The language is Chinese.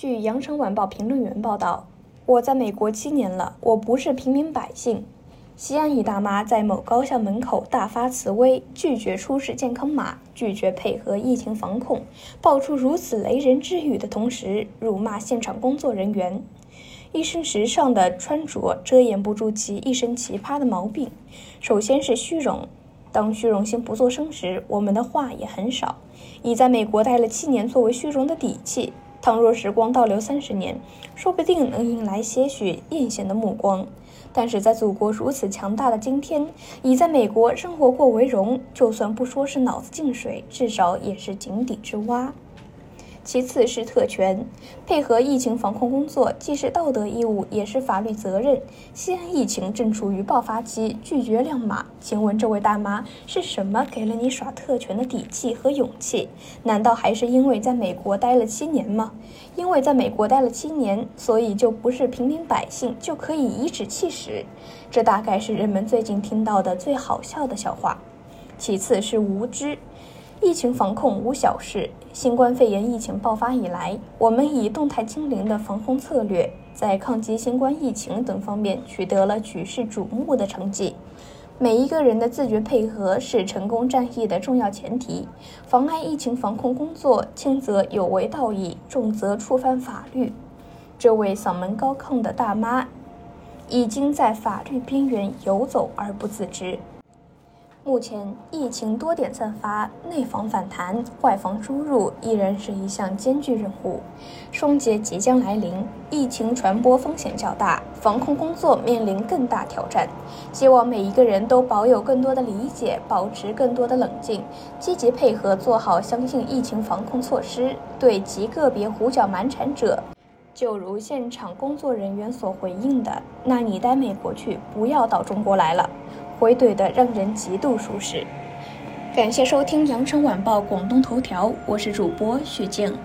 据《羊城晚报》评论员报道，我在美国七年了，我不是平民百姓。西安一大妈在某高校门口大发慈悲，拒绝出示健康码，拒绝配合疫情防控，爆出如此雷人之语的同时，辱骂现场工作人员。一身时尚的穿着遮掩不住其一身奇葩的毛病。首先是虚荣，当虚荣心不作声时，我们的话也很少。以在美国待了七年作为虚荣的底气。倘若时光倒流三十年，说不定能迎来些许艳羡的目光。但是在祖国如此强大的今天，以在美国生活过为荣，就算不说是脑子进水，至少也是井底之蛙。其次是特权，配合疫情防控工作，既是道德义务，也是法律责任。西安疫情正处于爆发期，拒绝亮码。请问这位大妈是什么给了你耍特权的底气和勇气？难道还是因为在美国待了七年吗？因为在美国待了七年，所以就不是平民百姓就可以颐指气使？这大概是人们最近听到的最好笑的笑话。其次是无知。疫情防控无小事。新冠肺炎疫情爆发以来，我们以动态清零的防控策略，在抗击新冠疫情等方面取得了举世瞩目的成绩。每一个人的自觉配合是成功战役的重要前提。妨碍疫情防控工作，轻则有违道义，重则触犯法律。这位嗓门高亢的大妈，已经在法律边缘游走而不自知。目前疫情多点散发，内防反弹，外防输入，依然是一项艰巨任务。双节即将来临，疫情传播风险较大，防控工作面临更大挑战。希望每一个人都保有更多的理解，保持更多的冷静，积极配合做好相信疫情防控措施。对极个别胡搅蛮缠者，就如现场工作人员所回应的：“那你待美国去，不要到中国来了。”回怼的让人极度舒适。感谢收听羊城晚报广东头条，我是主播许静。